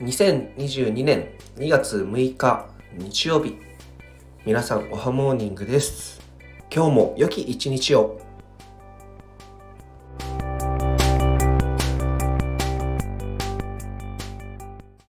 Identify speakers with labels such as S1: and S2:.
S1: 2022年2月6日日曜日。皆さんおはモーニングです。今日も良き一日を。